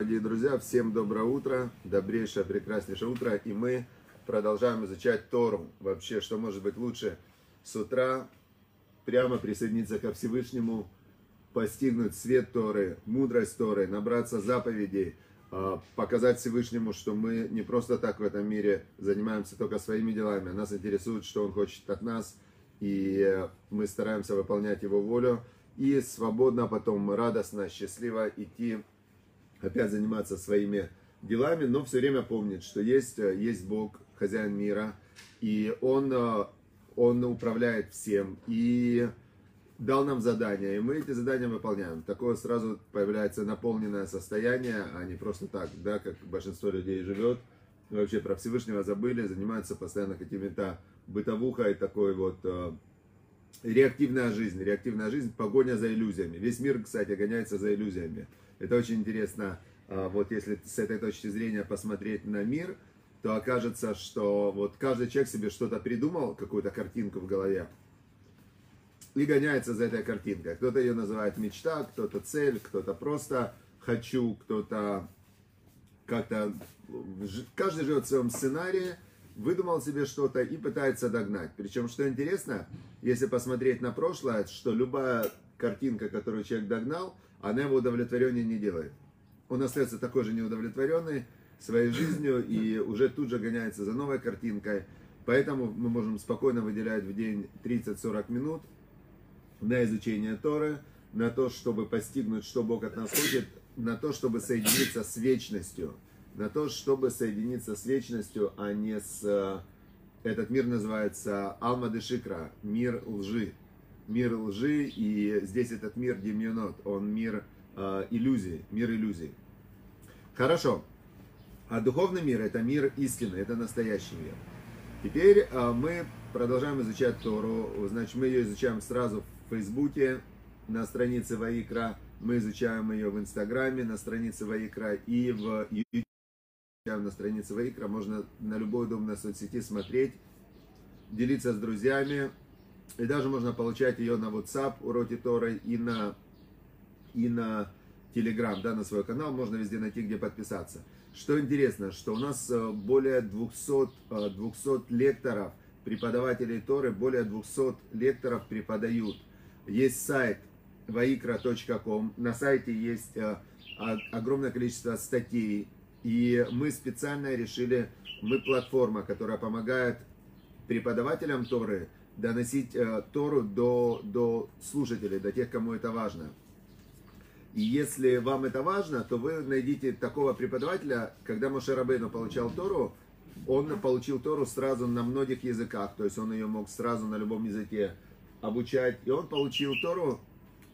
Дорогие друзья, всем доброе утро, добрейшее, прекраснейшее утро, и мы продолжаем изучать Тору. Вообще, что может быть лучше с утра прямо присоединиться ко Всевышнему, постигнуть свет Торы, мудрость Торы, набраться заповедей, а, показать Всевышнему, что мы не просто так в этом мире занимаемся только своими делами, а нас интересует, что Он хочет от нас, и мы стараемся выполнять Его волю, и свободно потом, радостно, счастливо идти опять заниматься своими делами, но все время помнить, что есть, э, есть Бог, хозяин мира, и Он, э, Он управляет всем, и дал нам задания, и мы эти задания выполняем. Такое сразу появляется наполненное состояние, а не просто так, да, как большинство людей живет, вообще про Всевышнего забыли, занимаются постоянно какими-то бытовухой, такой вот э, реактивная жизнь, реактивная жизнь, погоня за иллюзиями. Весь мир, кстати, гоняется за иллюзиями. Это очень интересно, а, вот если с этой точки зрения посмотреть на мир, то окажется, что вот каждый человек себе что-то придумал, какую-то картинку в голове, и гоняется за этой картинкой. Кто-то ее называет мечта, кто-то цель, кто-то просто хочу, кто-то как-то... Каждый живет в своем сценарии, выдумал себе что-то и пытается догнать. Причем, что интересно, если посмотреть на прошлое, что любая картинка, которую человек догнал, она его удовлетворения не делает. Он остается такой же неудовлетворенный своей жизнью и уже тут же гоняется за новой картинкой. Поэтому мы можем спокойно выделять в день 30-40 минут на изучение Торы, на то, чтобы постигнуть, что Бог от нас хочет, на то, чтобы соединиться с вечностью, на то, чтобы соединиться с вечностью, а не с... Э, этот мир называется Алма де Шикра, мир лжи мир лжи, и здесь этот мир демьонот, он мир э, иллюзий, мир иллюзий. Хорошо. А духовный мир это мир истины, это настоящий мир. Теперь э, мы продолжаем изучать Тору. Значит, мы ее изучаем сразу в Фейсбуке, на странице Ваикра. Мы изучаем ее в Инстаграме, на странице Ваикра и в YouTube на странице Ваикра. Можно на любой удобной соцсети смотреть, делиться с друзьями, и даже можно получать ее на WhatsApp, уроки Торы, и на, и на Telegram, да, на свой канал. Можно везде найти, где подписаться. Что интересно, что у нас э, более 200, 200 э, лекторов, преподавателей Торы, более 200 лекторов преподают. Есть сайт vaikra.com, на сайте есть э, огромное количество статей, и мы специально решили, мы платформа, которая помогает преподавателям Торы доносить э, Тору до, до слушателей, до тех, кому это важно. И если вам это важно, то вы найдите такого преподавателя, когда Моше Рабейну получал Тору, он получил Тору сразу на многих языках, то есть он ее мог сразу на любом языке обучать. И он получил Тору,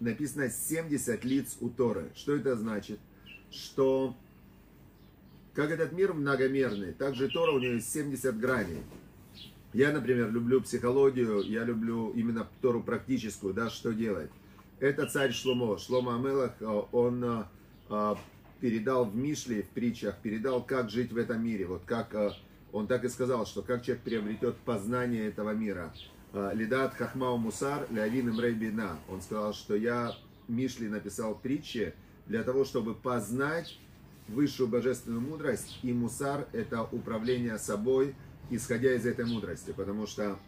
написано 70 лиц у Торы. Что это значит? Что как этот мир многомерный, так же Тора у нее есть 70 граней. Я, например, люблю психологию, я люблю именно Тору практическую, да, что делать. Это царь Шломо. Шломо Амелах, э, он э, э, передал в Мишле, в притчах, передал, как жить в этом мире. Вот как он так и сказал, что как человек приобретет познание этого мира. Лидат Хахмау Мусар, Леовин Имрейбина. Он сказал, что я Мишли написал притчи для того, чтобы познать высшую божественную мудрость. И Мусар – это управление собой, исходя из этой мудрости. Потому что,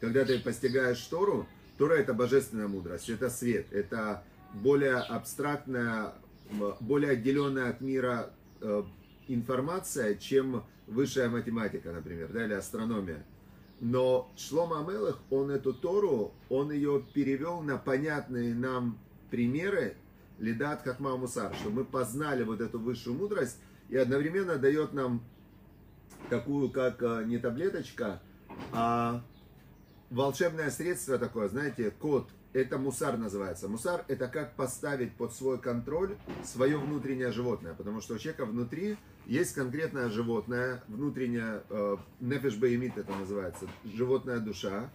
когда ты постигаешь Тору, Тора это божественная мудрость, это свет, это более абстрактная, более отделенная от мира э, информация, чем высшая математика, например, да, или астрономия. Но Шлома Амелах, он эту Тору, он ее перевел на понятные нам примеры, Лидат Хахма Мусар, что мы познали вот эту высшую мудрость и одновременно дает нам такую, как э, не таблеточка, а волшебное средство такое, знаете, код, это мусар называется. Мусар это как поставить под свой контроль свое внутреннее животное, потому что у человека внутри есть конкретное животное, внутренняя, э, нефеш это называется, животная душа,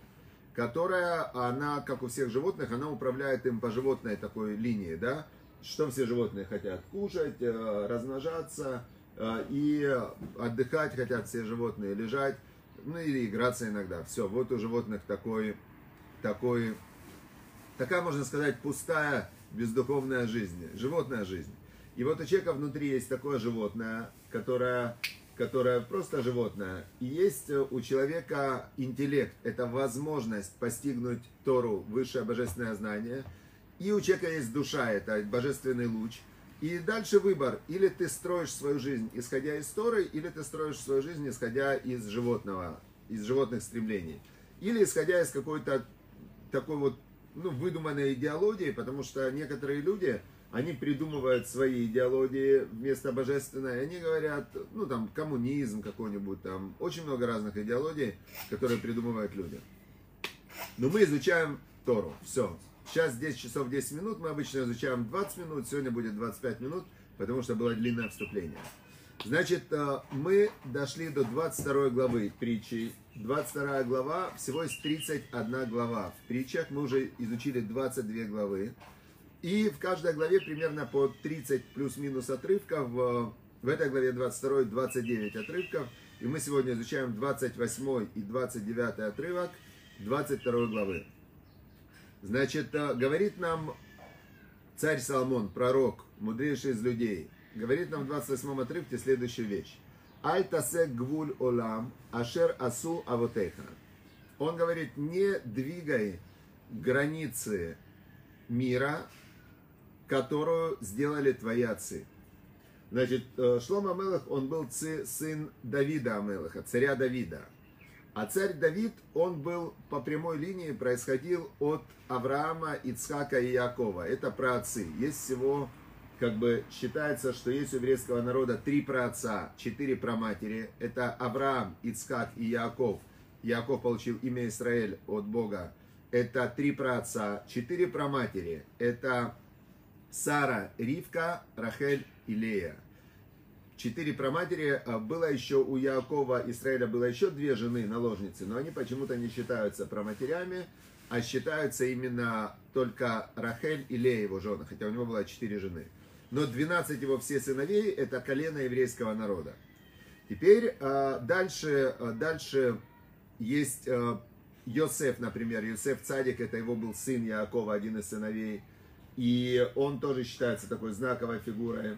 которая, она, как у всех животных, она управляет им по животной такой линии, да, что все животные хотят кушать, э, размножаться, и отдыхать хотят все животные, лежать, ну или играться иногда. Все, вот у животных такой, такой, такая, можно сказать, пустая, бездуховная жизнь, животная жизнь. И вот у человека внутри есть такое животное, которое, которое просто животное. И есть у человека интеллект, это возможность постигнуть Тору, высшее божественное знание. И у человека есть душа, это божественный луч. И дальше выбор. Или ты строишь свою жизнь, исходя из Торы, или ты строишь свою жизнь, исходя из животного, из животных стремлений. Или исходя из какой-то такой вот ну, выдуманной идеологии, потому что некоторые люди, они придумывают свои идеологии вместо божественной, они говорят, ну там коммунизм какой-нибудь, там очень много разных идеологий, которые придумывают люди. Но мы изучаем Тору, все. Сейчас 10 часов 10 минут, мы обычно изучаем 20 минут, сегодня будет 25 минут, потому что было длинное вступление. Значит, э, мы дошли до 22 главы притчи. 22 глава, всего есть 31 глава. В притчах мы уже изучили 22 главы. И в каждой главе примерно по 30 плюс-минус отрывков. В этой главе 22 29 отрывков. И мы сегодня изучаем 28 и 29 отрывок 22 главы. Значит, э, говорит нам царь Соломон, пророк, мудрейший из людей, говорит нам в 28 отрывке следующую вещь. Аль тасек гвуль олам, ашер асу авотеха. Он говорит, не двигай границы мира, которую сделали твои отцы. Значит, э, Шлома Амелах, он был сын Давида Амелаха, царя Давида. А царь Давид, он был по прямой линии, происходил от Авраама, Ицхака и Якова. Это праотцы. Есть всего, как бы считается, что есть у еврейского народа три праотца, четыре праматери. Это Авраам, Ицхак и Яков. Яков получил имя Израиль от Бога. Это три праотца, четыре праматери. Это Сара, Ривка, Рахель и Лея четыре праматери, а, было еще у Якова Израиля было еще две жены, наложницы, но они почему-то не считаются праматерями, а считаются именно только Рахель и Лея его жены, хотя у него было четыре жены. Но 12 его все сыновей это колено еврейского народа. Теперь а, дальше, а, дальше есть Йосеф, например, Йосеф Цадик, это его был сын Якова, один из сыновей, и он тоже считается такой знаковой фигурой.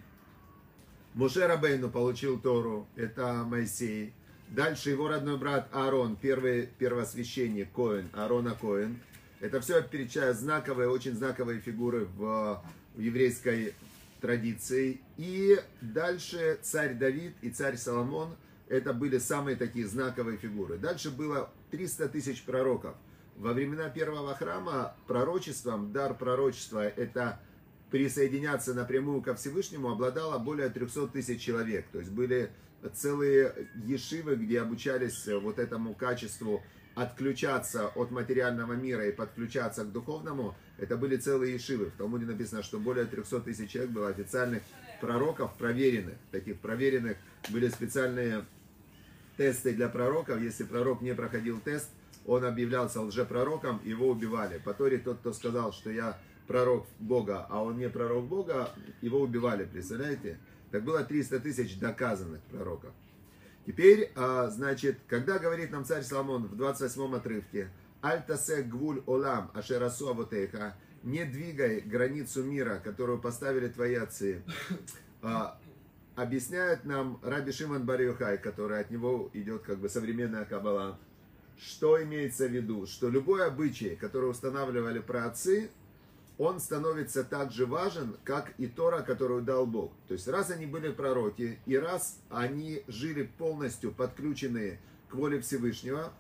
Муше Рабейну получил Тору, это Моисей. Дальше его родной брат Аарон, первый первосвященник Коэн, Аарона Коэн. Это все перечисляют знаковые, очень знаковые фигуры в, в еврейской традиции. И дальше царь Давид и царь Соломон, это были самые такие знаковые фигуры. Дальше было 300 тысяч пророков. Во времена первого храма пророчеством, дар пророчества, это присоединяться напрямую ко Всевышнему обладало более 300 тысяч человек. То есть были целые ешивы, где обучались вот этому качеству отключаться от материального мира и подключаться к духовному. Это были целые ешивы. В Талмуде написано, что более 300 тысяч человек было официальных пророков, проверенных. Таких проверенных были специальные тесты для пророков. Если пророк не проходил тест, он объявлялся лжепророком, его убивали. По Торе тот, кто сказал, что я пророк Бога, а он не пророк Бога, его убивали, представляете? Так было 300 тысяч доказанных пророков. Теперь, а, значит, когда говорит нам царь Соломон в 28 отрывке, «Альтасек гвуль олам ашерасу авотеха», не двигай границу мира, которую поставили твои отцы, а, объясняет нам Раби Шимон Бариухай, который от него идет как бы современная кабала, что имеется в виду, что любой обычай, который устанавливали праотцы, он становится так же важен, как и Тора, которую дал Бог. То есть раз они были пророки, и раз они жили полностью подключенные к воле Всевышнего,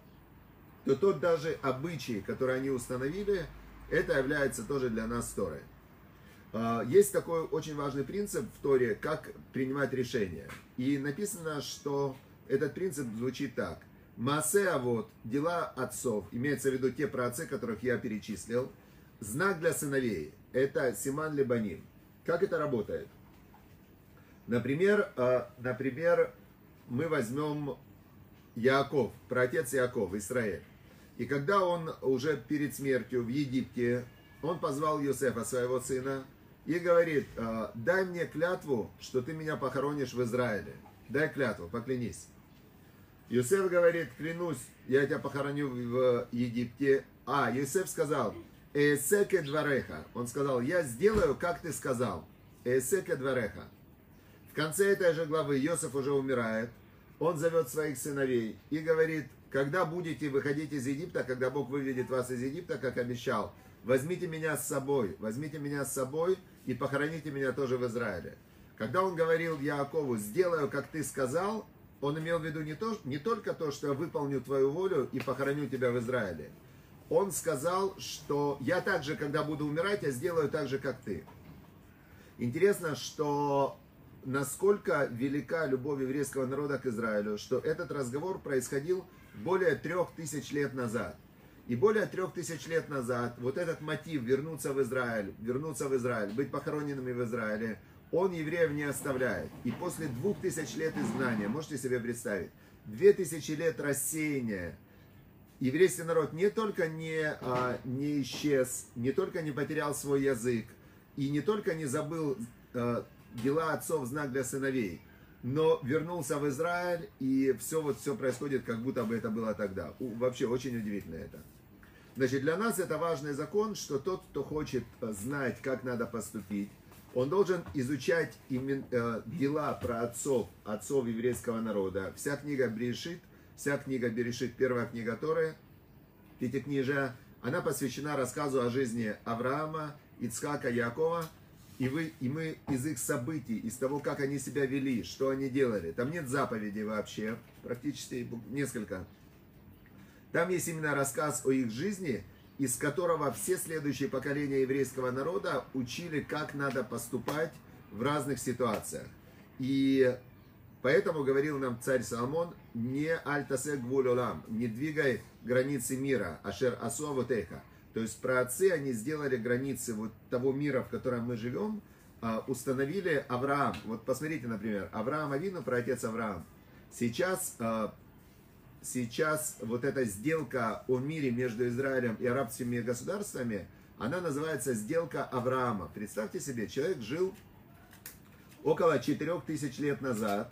то тот даже обычай, который они установили, это является тоже для нас Торой. А, есть такой очень важный принцип в Торе, как принимать решения. И написано, что этот принцип звучит так. Масе, вот, дела отцов, имеется в виду те праотцы, которых я перечислил – знак для сыновей – это Симан Лебаним. Как это работает? Например, э, например, мы возьмем Яков, праотец Яков, Израиль. И когда он уже перед смертью в Египте, он позвал Юсефа, своего сына, и говорит, «Э, дай мне клятву, что ты меня похоронишь в Израиле. Дай клятву, поклянись. Юсеф говорит, клянусь, я тебя похороню в Египте. А, Юсеф сказал, Эсеке двореха. Он сказал, я сделаю, как ты сказал. Эсека двореха. В конце этой же главы Иосиф уже умирает. Он зовет своих сыновей и говорит, когда будете выходить из Египта, когда Бог выведет вас из Египта, как обещал, возьмите меня с собой, возьмите меня с собой и похороните меня тоже в Израиле. Когда он говорил Яакову, сделаю, как ты сказал, он имел в виду не, то, не только то, что я выполню твою волю и похороню тебя в Израиле. Он сказал, что я также, когда буду умирать, я сделаю так же, как ты. Интересно, что насколько велика любовь еврейского народа к Израилю, что этот разговор происходил более трех тысяч лет назад. И более трех тысяч лет назад вот этот мотив вернуться в Израиль, вернуться в Израиль, быть похороненными в Израиле, он евреев не оставляет. И после двух тысяч лет изгнания, можете себе представить, две тысячи лет рассеяния, еврейский народ не только не, а, не исчез, не только не потерял свой язык, и не только не забыл а, дела отцов знак для сыновей, но вернулся в Израиль, и все вот все происходит, как будто бы это было тогда. Вообще очень удивительно это. Значит, для нас это важный закон, что тот, кто хочет э, знать, как надо поступить, он должен изучать имен, э, дела про отцов, отцов еврейского народа. Вся книга Берешит, вся книга Берешит, первая книга Торы, Пятикнижия, она посвящена рассказу о жизни Авраама, Ицхака, Якова, и, вы, и мы из их событий, из того, как они себя вели, что они делали, там нет заповедей вообще, практически несколько. Там есть именно рассказ о их жизни, из которого все следующие поколения еврейского народа учили, как надо поступать в разных ситуациях. И поэтому говорил нам царь Соломон, не альтасе гвулолам, не двигай границы мира, ашер асуавотеха. То есть про отцы они сделали границы вот того мира, в котором мы живем, а, установили Авраам. Вот посмотрите, например, Авраам Авину, про отец Авраам. Сейчас, а, сейчас вот эта сделка о мире между Израилем и арабскими государствами, она называется сделка Авраама. Представьте себе, человек жил около 4000 лет назад,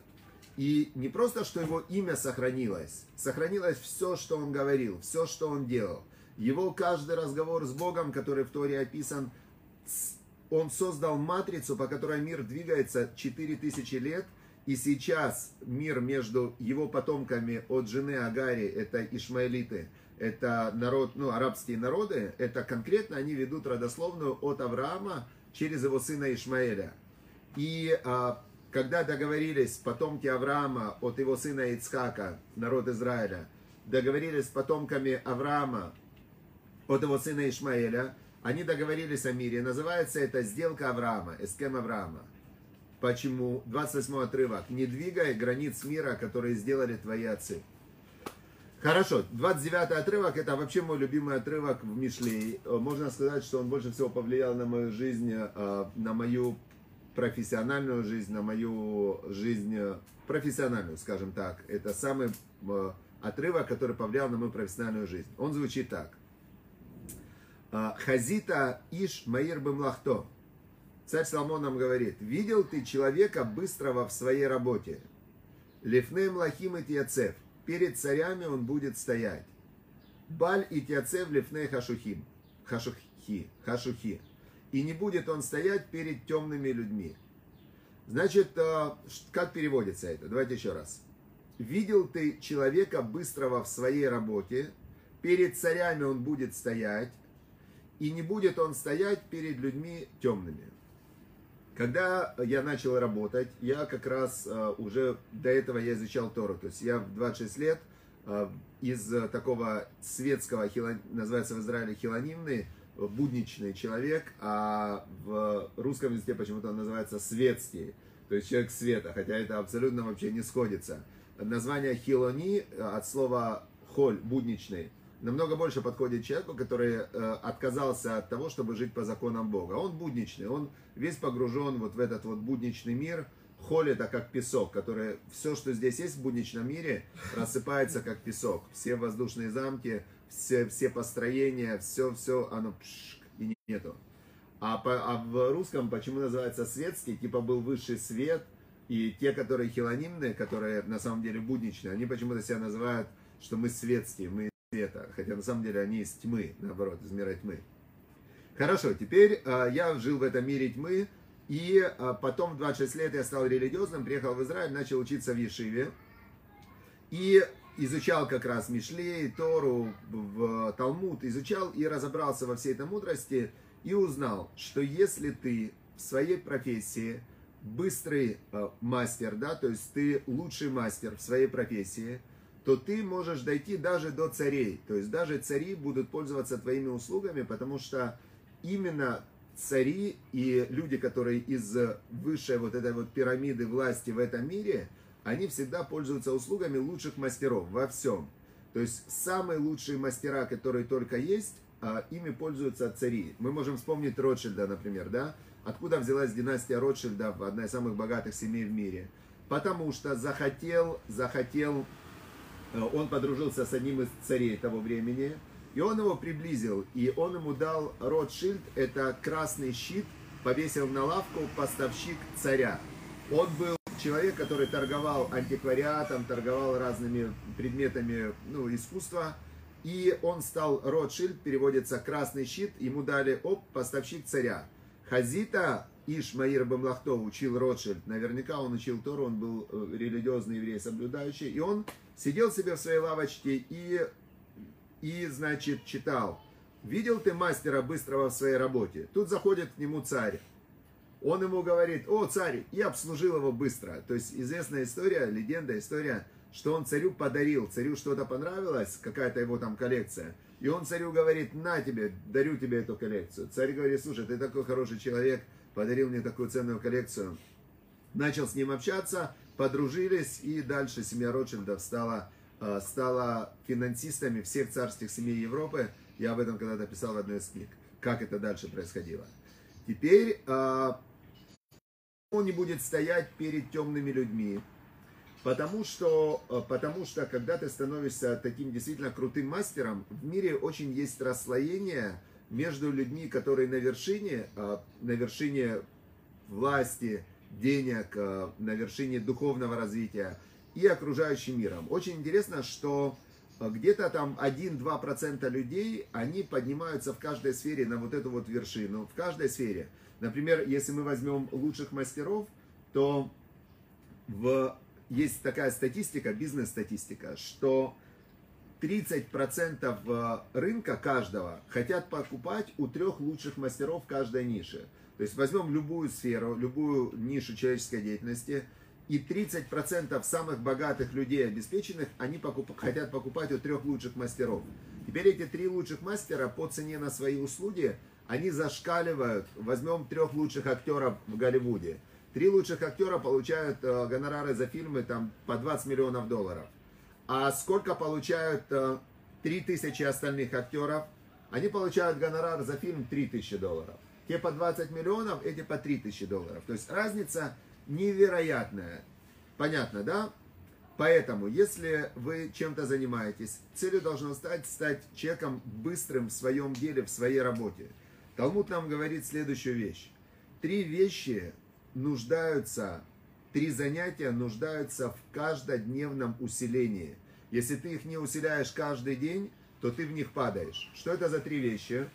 и не просто, что его имя сохранилось, сохранилось все, что он говорил, все, что он делал – его каждый разговор с Богом, который в Торе описан, он создал матрицу, по которой мир двигается 4000 лет, и сейчас мир между его потомками от жены Агари, это ишмаэлиты, это народ, ну, арабские народы, это конкретно они ведут родословную от Авраама через его сына Ишмаэля. И а, когда договорились потомки Авраама от его сына Ицхака, народ Израиля, договорились с потомками Авраама от его сына Ишмаэля, они договорились о мире. Называется это сделка Авраама, эскем Авраама. Почему? 28 отрывок. Не двигай границ мира, которые сделали твои отцы. Хорошо, 29 отрывок, это вообще мой любимый отрывок в Мишле. Можно сказать, что он больше всего повлиял на мою жизнь, э, на мою профессиональную жизнь, на мою жизнь профессиональную, скажем так. Это самый э, отрывок, который повлиял на мою профессиональную жизнь. Он звучит так. А, Хазита Иш Маир Бемлахто. Царь Соломон нам говорит, видел ты человека быстрого в своей работе. Лифнем Лахим и Тиацев. Перед царями он будет стоять. Баль и Тиацев Лифней Хашухим. Хашухи. Хашухи. И не будет он стоять перед темными людьми. Значит, а, как переводится это? Давайте еще раз. Видел ты человека быстрого в своей работе, перед царями он будет стоять, и не будет он стоять перед людьми темными. Когда я начал работать, я как раз uh, уже до этого я изучал Тору. То есть я в 26 лет uh, из такого светского, называется в Израиле хилонимный, будничный человек, а в русском языке почему-то он называется светский, то есть человек света, хотя это абсолютно вообще не сходится. Название хилони от слова холь, будничный, намного больше подходит человеку, который э, отказался от того, чтобы жить по законам Бога. Он будничный, он весь погружен вот в этот вот будничный мир. Холь это как песок, который все, что здесь есть в будничном мире, рассыпается как песок. Все воздушные замки, все, все построения, все, все, оно пшк, и нету. А, по, а в русском почему называется светский? Типа был высший свет, и те, которые хилонимные, которые на самом деле будничные, они почему-то себя называют, что мы светские, мы света, хотя на самом деле они из тьмы, наоборот, из мира тьмы. Хорошо, теперь э, я жил в этом мире тьмы, И а, потом в 26 лет я стал религиозным, приехал в Израиль, начал учиться в Ешиве. И изучал как раз Мишлей, Тору, в Талмуд, изучал и разобрался во всей этой мудрости и узнал, что если ты в своей профессии быстрый э, мастер, да, то есть ты лучший мастер в своей профессии, то ты можешь дойти даже до царей. То есть даже цари будут пользоваться твоими услугами, потому что именно цари и люди, которые из высшей вот этой вот пирамиды власти в этом мире, они всегда пользуются услугами лучших мастеров во всем. То есть самые лучшие мастера, которые только есть, а, ими пользуются цари. Мы можем вспомнить Ротшильда, например, да? Откуда взялась династия Ротшильдов, одна из самых богатых семей в мире? Потому что захотел, захотел, э, он подружился с одним из царей того времени, и он его приблизил, и он ему дал Ротшильд, это красный щит, повесил на лавку поставщик царя. Он был человек, который торговал антиквариатом, торговал разными предметами ну, искусства, и он стал Ротшильд, переводится красный щит, ему дали, оп, поставщик царя. Хазита Ишмаир Бамлахтов учил Ротшильд, наверняка он учил Тору, он был э, религиозный еврей, соблюдающий, и он сидел себе в своей лавочке и, и значит, читал. Видел ты мастера быстрого в своей работе? Тут заходит к нему царь. Он ему говорит, о, царь, я обслужил его быстро. То есть известная история, легенда, история, что он царю подарил, царю что-то понравилось, какая-то его там коллекция. И он царю говорит, на тебе, дарю тебе эту коллекцию. Царь говорит, слушай, ты такой хороший человек, подарил мне такую ценную коллекцию. Начал с ним общаться, подружились, и дальше семья Ротшильдов стала, э, стала финансистами всех царских семей Европы. Я об этом когда-то писал в одной из книг, как это дальше происходило. Теперь э, он не будет стоять перед темными людьми, Потому что, э, потому что когда ты становишься таким действительно крутым мастером, в мире очень есть расслоение между людьми, которые на вершине, э, на вершине власти, денег, э, на вершине духовного развития и окружающим миром. Очень интересно, что где-то там 1-2% людей, они поднимаются в каждой сфере на вот эту вот вершину, в каждой сфере. Например, если мы возьмем лучших мастеров, то в есть такая статистика, бизнес-статистика, что 30% э, рынка каждого хотят покупать у трех лучших мастеров каждой нише. То есть возьмем любую сферу, любую нишу человеческой деятельности, и 30% самых богатых людей, обеспеченных, они покуп, хотят покупать у трех лучших мастеров. Теперь эти три лучших мастера по цене на свои услуги, они зашкаливают. Возьмем трех лучших актеров в Голливуде – Три лучших актера получают э, гонорары за фильмы там по 20 миллионов долларов. А сколько получают э, 3000 остальных актеров? Они получают гонорар за фильм 3000 долларов. Те по 20 миллионов, эти по 3000 долларов. То есть разница невероятная. Понятно, да? Поэтому, если вы чем-то занимаетесь, целью должно стать стать человеком быстрым в своем деле, в своей работе. Талмуд нам говорит следующую вещь. Три вещи нуждаются, три занятия нуждаются в каждодневном усилении. Если ты их не усиляешь каждый день, то ты в них падаешь. Что это за три вещи?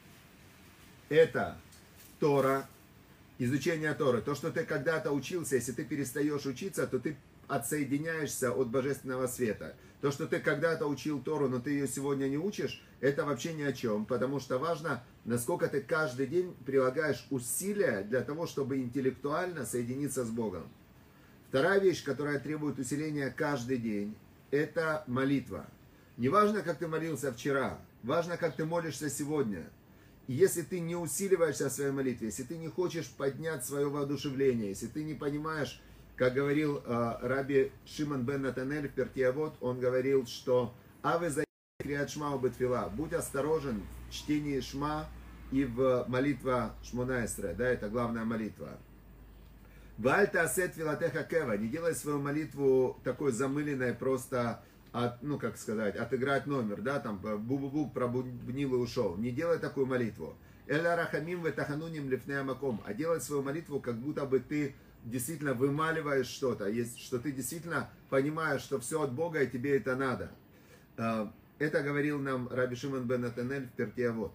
Это Тора, изучение Торы. То, что ты когда-то учился, если ты перестаешь учиться, то ты отсоединяешься от божественного света. То, что ты когда-то учил Тору, но ты ее сегодня не учишь, это вообще ни о чем, потому что важно, насколько ты каждый день прилагаешь усилия для того, чтобы интеллектуально соединиться с Богом. Вторая вещь, которая требует усиления каждый день, это молитва. Не важно, как ты молился вчера, важно, как ты молишься сегодня. И если ты не усиливаешься в своей молитве, если ты не хочешь поднять свое воодушевление, если ты не понимаешь, как говорил э, Раби Шимон бен Натанель в Пертиавод, он говорил, что «Аве за криат шма бетфила». Будь осторожен чтении шма и в молитва Шмонайстра, да, это главная молитва. Вальта асет филатеха кева. Не делай свою молитву такой замыленной, просто от, ну, как сказать, отыграть номер, да, там, бу-бу-бу, пробуднил и ушел. Не делай такую молитву. Эля рахамим ветахануним лифнеамаком. А делай свою молитву, как будто бы ты действительно вымаливаешь что-то, что ты действительно понимаешь, что все от Бога и тебе это надо. Это говорил нам Раби Шимон бен Атанель в Пертиавод.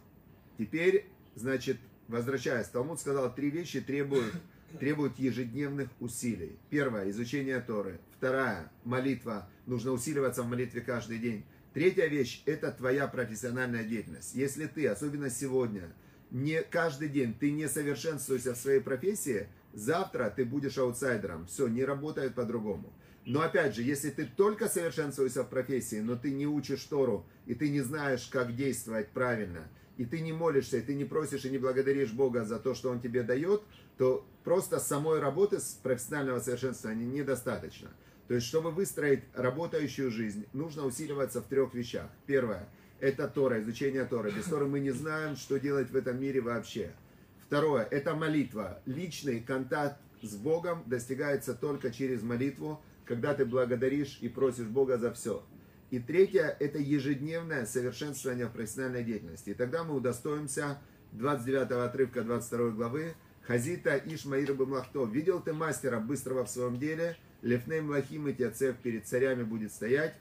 Теперь, значит, возвращаясь, Талмуд сказал, три вещи требуют требует ежедневных усилий. Первое – изучение Торы. Вторая – молитва. Нужно усиливаться в молитве каждый день. Третья вещь – это твоя профессиональная деятельность. Если ты, особенно сегодня, не каждый день ты не совершенствуешься в своей профессии, завтра ты будешь аутсайдером. Все, не работает по-другому. Но опять же, если ты только совершенствуешься в профессии, но ты не учишь Тору, и ты не знаешь, как действовать правильно, и ты не молишься, и ты не просишь и не благодаришь Бога за то, что Он тебе дает, то просто самой работы с профессионального совершенствования недостаточно. То есть, чтобы выстроить работающую жизнь, нужно усиливаться в трех вещах. Первое – это Тора, изучение Тора. Без Торы мы не знаем, что делать в этом мире вообще. Второе – это молитва. Личный контакт с Богом достигается только через молитву, когда ты благодаришь и просишь Бога за все. И третье – это ежедневное совершенствование в профессиональной деятельности. И тогда мы удостоимся 29 отрывка 22 главы Хазита Ишмаир Бамлахто. Видел ты мастера быстрого в своем деле, Лефней Млахим и Тиацев перед царями будет стоять,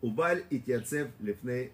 Убаль и Тиацев Лефней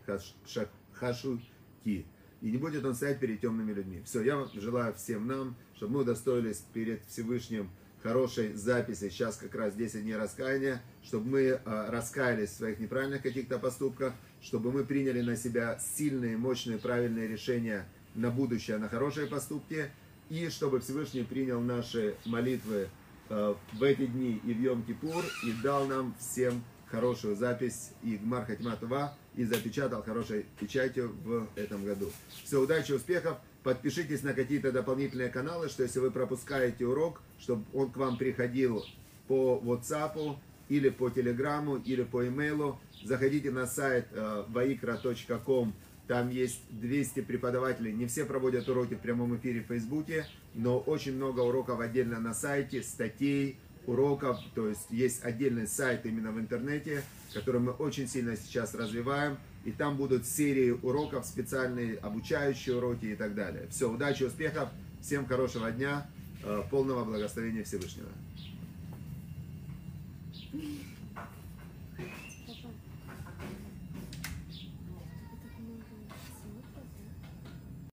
Хашуки. И не будет он стоять перед темными людьми. Все, я желаю всем нам, чтобы мы удостоились перед Всевышним хорошей записи, сейчас как раз 10 дней раскаяния, чтобы мы э, раскаялись в своих неправильных каких-то поступках, чтобы мы приняли на себя сильные, мощные, правильные решения на будущее, на хорошие поступки, и чтобы Всевышний принял наши молитвы э, в эти дни и в Йом-Кипур, и дал нам всем хорошую запись и Гмар Хатиматува, и запечатал хорошей печатью в этом году. Все, удачи, успехов! Подпишитесь на какие-то дополнительные каналы, что если вы пропускаете урок, чтобы он к вам приходил по WhatsApp, или по Телеграмму, или по имейлу. Заходите на сайт э, vaikra.com, там есть 200 преподавателей. Не все проводят уроки в прямом эфире в Фейсбуке, но очень много уроков отдельно на сайте, статей, уроков. То есть есть отдельный сайт именно в интернете, который мы очень сильно сейчас развиваем. И там будут серии уроков, специальные обучающие уроки и так далее. Все, удачи, успехов, всем хорошего дня, э, полного благословения Всевышнего.